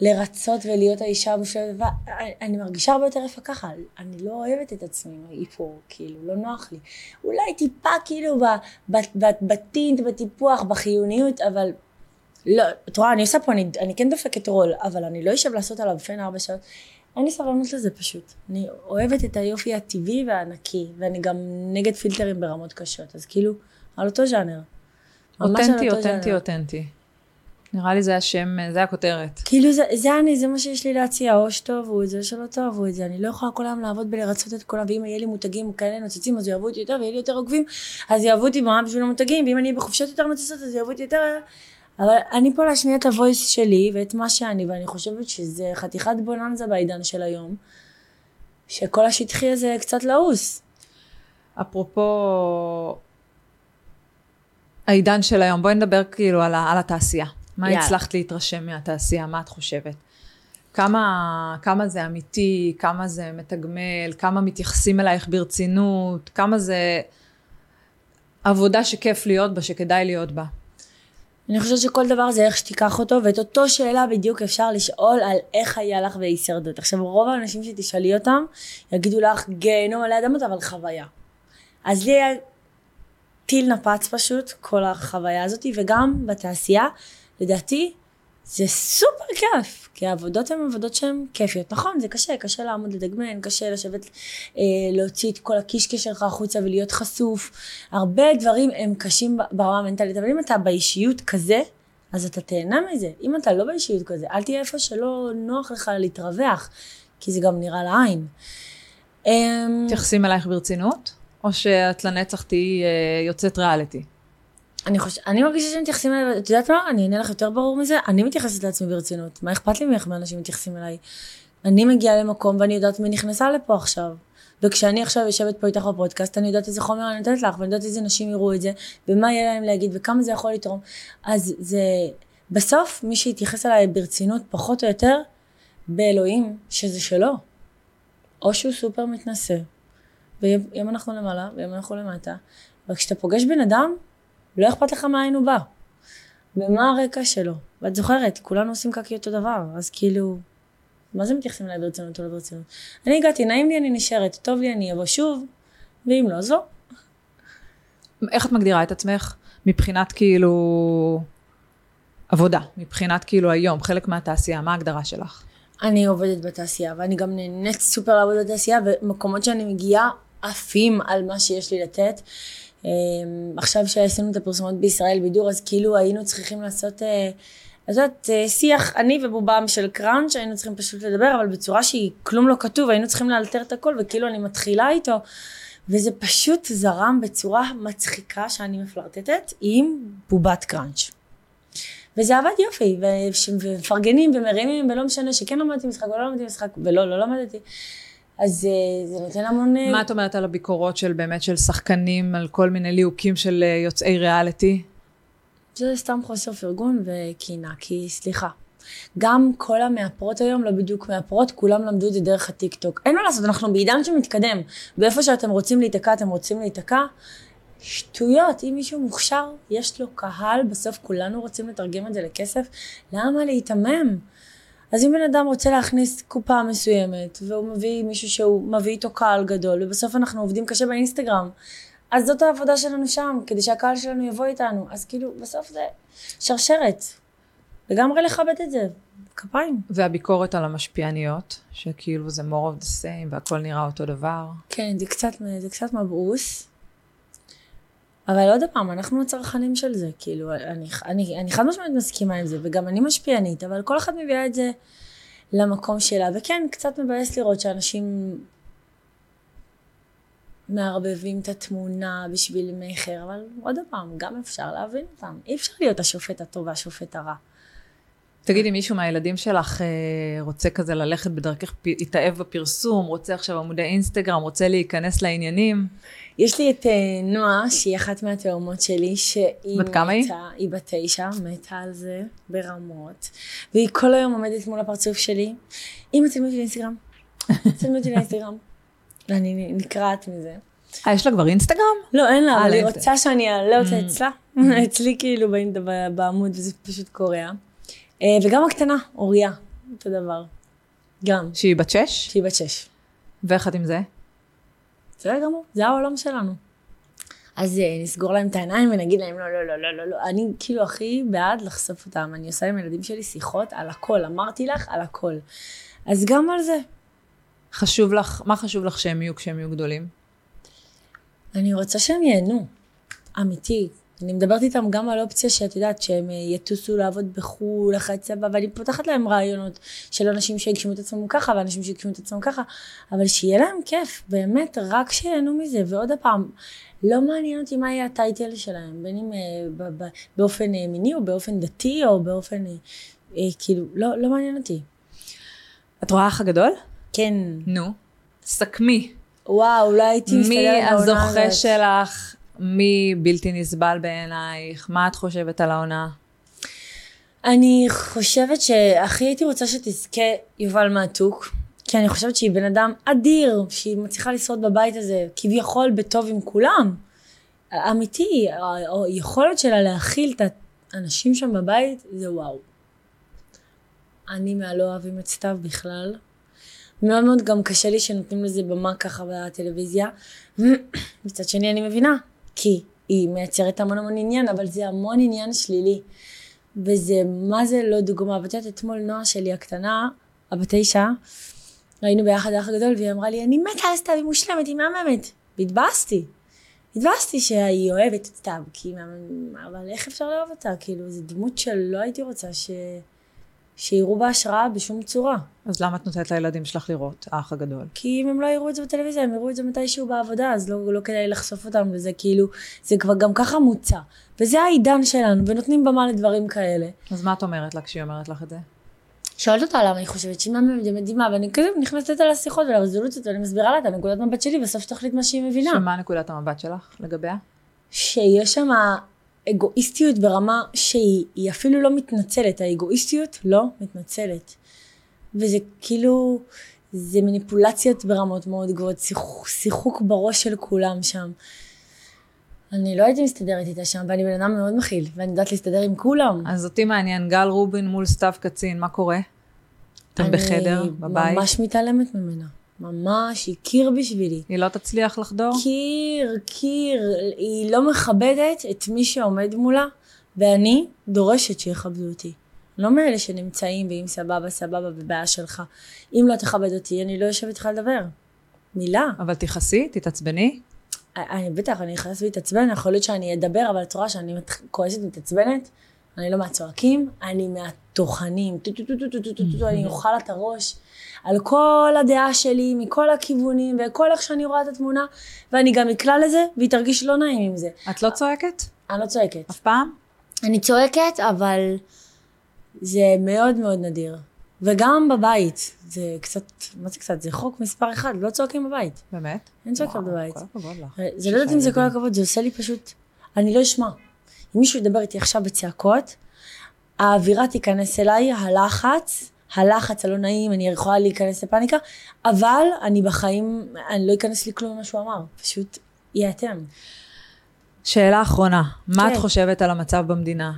לרצות ולהיות האישה המושלמת, ואני מרגישה הרבה יותר יפה ככה, אני לא אוהבת את עצמי עם האיפור, כאילו, לא נוח לי. אולי טיפה כאילו בטינט, בטיפוח, בחיוניות, אבל לא, את רואה, אני עושה פה, אני, אני כן דופקת רול, אבל אני לא אשב לעשות עליו פן ארבע שעות. אין לי סבלנות לזה פשוט. אני אוהבת את היופי הטבעי והנקי, ואני גם נגד פילטרים ברמות קשות, אז כאילו, על אותו ז'אנר. אותנטי, אותנטי. אותנטי. נראה לי זה השם, זה הכותרת. כאילו זה, זה אני, זה מה שיש לי להציע, או שתאהבו את זה, או שלא תאהבו את זה. אני לא יכולה כל היום לעבוד בלרצות את כולם, ואם יהיה לי מותגים כאלה נוצצים, אז יאהבו אותי יותר, ויהיה לי יותר עוקבים, אז יאהבו אותי מה בשביל המותגים, ואם אני אהיה בחופשות יותר נוצצות, אז יאהבו אותי יותר. אבל אני פה להשמיע את הוויס שלי, ואת מה שאני, ואני חושבת שזה חתיכת בוננזה בעידן של היום, שכל השטחי הזה קצת לעוס. אפרופו העידן של היום, בואי נדבר כאילו על, על התעשייה. מה יאללה. הצלחת להתרשם מהתעשייה? מה את חושבת? כמה, כמה זה אמיתי, כמה זה מתגמל, כמה מתייחסים אלייך ברצינות, כמה זה עבודה שכיף להיות בה, שכדאי להיות בה. אני חושבת שכל דבר זה איך שתיקח אותו, ואת אותו שאלה בדיוק אפשר לשאול על איך היה לך בהישרדות. עכשיו, רוב האנשים שתשאלי אותם, יגידו לך גיהנום עלי אדמות, אבל חוויה. אז לי היה טיל נפץ פשוט, כל החוויה הזאת, וגם בתעשייה, לדעתי, זה סופר כיף, כי העבודות הן עבודות שהן כיפיות. נכון, זה קשה, קשה לעמוד לדגמן, קשה לשבת, אה, להוציא את כל הקישקע שלך החוצה ולהיות חשוף. הרבה דברים הם קשים ברמה המנטלית, אבל אם אתה באישיות כזה, אז אתה תהנה מזה. אם אתה לא באישיות כזה, אל תהיה איפה שלא נוח לך להתרווח, כי זה גם נראה לעין. אמ, מתייחסים אלייך ברצינות? או שאת לנצח תהיי אה, יוצאת ריאליטי? אני חושבת, אני מרגישה שהם מתייחסים אליי, את יודעת מה? אני אענה לך יותר ברור מזה, אני מתייחסת לעצמי ברצינות. מה אכפת לי מאיך אנשים מתייחסים אליי? אני מגיעה למקום ואני יודעת מי נכנסה לפה עכשיו. וכשאני עכשיו יושבת פה איתך בפודקאסט, אני יודעת איזה חומר אני נותנת לך, ואני יודעת איזה נשים יראו את זה, ומה יהיה להם להגיד, וכמה זה יכול לתרום. אז זה, בסוף, מי שיתייחס אליי ברצינות, פחות או יותר, באלוהים, שזה שלו. או שהוא סופר מתנשא, ויום אנחנו למעלה, ויום אנחנו למטה, וכשאתה פוגש בן אדם, לא אכפת לך מאין הוא בא, ומה הרקע שלו. ואת זוכרת, כולנו עושים קקי אותו דבר, אז כאילו, מה זה מתייחסים אליי ברצינות או לא ברצינות? אני הגעתי, נעים לי, אני נשארת, טוב לי, אני אבוא שוב, ואם לא, אז לא. איך את מגדירה את עצמך מבחינת כאילו עבודה, מבחינת כאילו היום, חלק מהתעשייה, מה ההגדרה שלך? אני עובדת בתעשייה, ואני גם נהנית סופר לעבוד בתעשייה, ומקומות שאני מגיעה עפים על מה שיש לי לתת. אמ, עכשיו שעשינו את הפרסומות בישראל בידור, אז כאילו היינו צריכים לעשות, אה, את יודעת, אה, שיח אני ובובם של קראנץ', היינו צריכים פשוט לדבר, אבל בצורה שהיא כלום לא כתוב, היינו צריכים לאלתר את הכל, וכאילו אני מתחילה איתו, וזה פשוט זרם בצורה מצחיקה שאני מפלרטטת עם בובת קראנץ'. וזה עבד יופי, ומפרגנים ומרימים, ולא משנה שכן למדתי משחק ולא למדתי משחק, ולא, לא למדתי. אז אה, זה נותן המון... אה, מה את אומרת על הביקורות של באמת של שחקנים, על כל מיני ליהוקים של אה, יוצאי ריאליטי? זה סתם חוסר פרגון וקינה, כי סליחה. גם כל המאפרות היום לא בדיוק מאפרות, כולם למדו את זה דרך הטיקטוק. אין מה לעשות, אנחנו בעידן שמתקדם. ואיפה שאתם רוצים להיתקע, אתם רוצים להיתקע. שטויות, אם מישהו מוכשר, יש לו קהל, בסוף כולנו רוצים לתרגם את זה לכסף, למה להיתמם? אז אם בן אדם רוצה להכניס קופה מסוימת, והוא מביא מישהו שהוא מביא איתו קהל גדול, ובסוף אנחנו עובדים קשה באינסטגרם, אז זאת העבודה שלנו שם, כדי שהקהל שלנו יבוא איתנו. אז כאילו, בסוף זה שרשרת. לגמרי לכבד את זה. כפיים. והביקורת על המשפיעניות, שכאילו זה more of the same והכל נראה אותו דבר. כן, זה קצת, זה קצת מבעוס. אבל עוד פעם, אנחנו הצרכנים של זה, כאילו, אני, אני, אני חד משמעית מסכימה עם זה, וגם אני משפיענית, אבל כל אחת מביאה את זה למקום שלה, וכן, קצת מבאס לראות שאנשים מערבבים את התמונה בשביל מכר, אבל עוד פעם, גם אפשר להבין אותם. אי אפשר להיות השופט הטוב והשופט הרע. תגידי, מישהו מהילדים שלך אה, רוצה כזה ללכת בדרכך, התאהב בפרסום, רוצה עכשיו עמודי אינסטגרם, רוצה להיכנס לעניינים? יש לי את אה, נועה, שהיא אחת מהתאומות שלי, שהיא בת כמה היא? היא בת תשע, מתה על זה ברמות, והיא כל היום עומדת מול הפרצוף שלי, אמא צילמי אותי לאינסטגרם, צילמי אותי לאינסטגרם, ואני נקרעת מזה. אה, יש לה כבר אינסטגרם? לא, אין לה, אה, אבל היא לאינסט- רוצה שאני אעלה אותה Mm. אצלה, אצלי כאילו בעמוד, וזה פשוט קורע. אה, וגם הקטנה, אוריה, אותו דבר. גם, שהיא בת שש? שהיא בת שש. ואיך את עם זה? בסדר גמור, זה העולם שלנו. אז אה, נסגור להם את העיניים ונגיד להם לא, לא, לא, לא, לא, לא. אני כאילו הכי בעד לחשוף אותם. אני עושה עם הילדים שלי שיחות על הכל. אמרתי לך, על הכל. אז גם על זה. חשוב לך, מה חשוב לך שהם יהיו כשהם יהיו גדולים? אני רוצה שהם ייהנו. אמיתי. אני מדברת איתם גם על אופציה שאת יודעת, שהם אה, יטוסו לעבוד בחו"ל, אחרי צבא, ואני פותחת להם רעיונות של אנשים שיגשמו את עצמם ככה, ואנשים שיגשמו את עצמם ככה, אבל שיהיה להם כיף, באמת, רק שיהנו מזה. ועוד פעם, לא מעניין אותי מה יהיה הטייטל שלהם, בין אם אה, ב- ב- באופן אה, מיני, או באופן דתי, או באופן, כאילו, לא, לא מעניין אותי. את רואה אח הגדול? כן. נו. סכמי. וואו, אולי הייתי מסתדרת מי בעונה הזוכה הזאת. שלך? מי בלתי נסבל בעינייך? מה את חושבת על העונה? אני חושבת שהכי הייתי רוצה שתזכה יובל מעתוק, כי אני חושבת שהיא בן אדם אדיר, שהיא מצליחה לשרוד בבית הזה, כביכול בטוב עם כולם. אמיתי, היכולת שלה להכיל את האנשים שם בבית, זה וואו. אני מהלא אוהבים את סתיו בכלל. מאוד מאוד גם קשה לי שנותנים לזה במה ככה בטלוויזיה. מצד שני אני מבינה, כי היא מייצרת המון המון עניין, אבל זה המון עניין שלילי. וזה, מה זה לא דוגמה? ואת יודעת, אתמול נועה שלי הקטנה, הבת תשע, היינו ביחד האח הגדול, והיא אמרה לי, אני מתה על סתיו, היא מושלמת, היא מהממת. והתבאסתי. התבאסתי שהיא אוהבת את סתיו, כי היא מהממת, אבל איך אפשר לאהוב אותה? כאילו, זו דמות שלא הייתי רוצה ש... שיראו בה השראה בשום צורה. אז למה את נותנת לילדים שלך לראות, האח הגדול? כי אם הם לא יראו את זה בטלוויזיה, הם יראו את זה מתישהו בעבודה, אז לא, לא כדאי לחשוף אותם, וזה כאילו, זה כבר גם ככה מוצע. וזה העידן שלנו, ונותנים במה לדברים כאלה. אז מה את אומרת לה כשהיא אומרת לך את זה? שואלת אותה למה היא חושבת שהיא מהממת מדהימה, ואני כזה נכנסת איתה לשיחות ולרזולוציות, ואני מסבירה לה את הנקודת מבט שלי, בסוף שתחליט מה שהיא מבינה. שמה נקודת המבט שלך לגביה? שיש שם אגואיסטיות ברמה שהיא היא אפילו לא מתנצלת, האגואיסטיות לא מתנצלת. וזה כאילו, זה מניפולציות ברמות מאוד גבוהות, שיחוק, שיחוק בראש של כולם שם. אני לא הייתי מסתדרת איתה שם, ואני בן אדם מאוד מכיל, ואני יודעת להסתדר עם כולם. אז אותי מעניין, גל רובין מול סתיו קצין, מה קורה? אתם בחדר, בבית? אני ממש מתעלמת ממנה. ממש, היא קיר בשבילי. היא לא תצליח לחדור? קיר, קיר, היא לא מכבדת את מי שעומד מולה, ואני דורשת שיכבדו אותי. לא מאלה שנמצאים, ואם סבבה, סבבה, ובעיה שלך. אם לא תכבד אותי, אני לא יושבת איתך לדבר. מילה. אבל תכעסי, תתעצבני. אני בטח, אני נכנסת להתעצבן, יכול להיות שאני אדבר, אבל את רואה שאני כועסת מתעצבנת, אני לא מהצועקים, אני מהטוחנים, אני אוכל את הראש על כל הדעה שלי, מכל הכיוונים, וכל איך שאני רואה את התמונה, ואני גם אקלע לזה, והיא תרגיש לא נעים עם זה. את לא צועקת? אני לא צועקת. אף פעם? אני צועקת, אבל זה מאוד מאוד נדיר. וגם בבית, זה קצת, מה זה קצת? זה חוק מספר אחד, לא צועקים בבית. באמת? אין צועקים בבית. כל הכבוד לך. זה לא יודעת אם זה כל הכבוד, זה עושה לי פשוט, אני לא אשמע. אם מישהו ידבר איתי עכשיו בצעקות, האווירה תיכנס אליי, הלחץ, הלחץ הלא נעים, אני יכולה להיכנס לפאניקה, אבל אני בחיים, אני לא אכנס לי כלום ממה שהוא אמר, פשוט ייאטם. שאלה אחרונה, מה כן. את חושבת על המצב במדינה?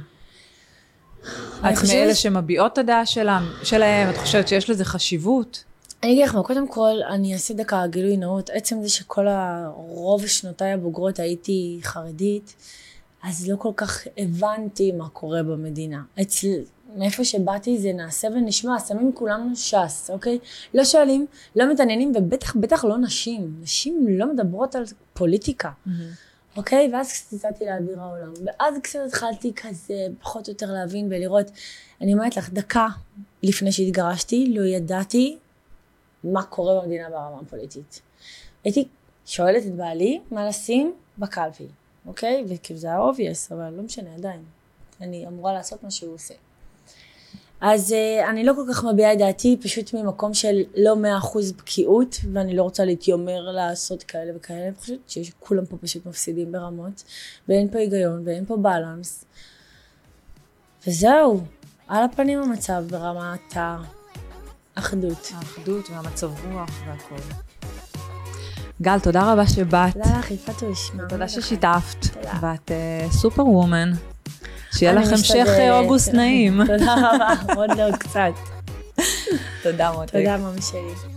את חושבת מאלה שמביעות את הדעה שלהם, שלהם, את חושבת שיש לזה חשיבות? אני אגיד לך מה, קודם כל, אני אעשה דקה גילוי נאות. עצם זה שכל הרוב שנותיי הבוגרות הייתי חרדית, אז לא כל כך הבנתי מה קורה במדינה. אצל, מאיפה שבאתי זה נעשה ונשמע, שמים כולנו ש"ס, אוקיי? לא שואלים, לא מתעניינים, ובטח בטח לא נשים. נשים לא מדברות על פוליטיקה. אוקיי? ואז קצת יצאתי לאוויר העולם. ואז קצת התחלתי כזה, פחות או יותר להבין ולראות. אני אומרת לך, דקה לפני שהתגרשתי, לא ידעתי מה קורה במדינה ברמה הפוליטית. הייתי שואלת את בעלי מה לשים בקלפי, אוקיי? וכאילו זה היה obvious, אבל לא משנה, עדיין. אני אמורה לעשות מה שהוא עושה. אז uh, אני לא כל כך מביעה את דעתי, פשוט ממקום של לא מאה אחוז בקיאות, ואני לא רוצה להתיימר לעשות כאלה וכאלה, אני חושבת שכולם פה פשוט מפסידים ברמות, ואין פה היגיון, ואין פה בלנס. וזהו, על הפנים המצב ברמת האחדות. האחדות והמצב רוח והכל. גל, תודה רבה שבאת. תודה לך, יפתוש. תודה ששיתפת. תודה. ואת סופר וומן. שיהיה לך המשך. אה, אוגוסט נעים. תודה רבה, עוד לא קצת. תודה מותק. תודה, ממי שלי.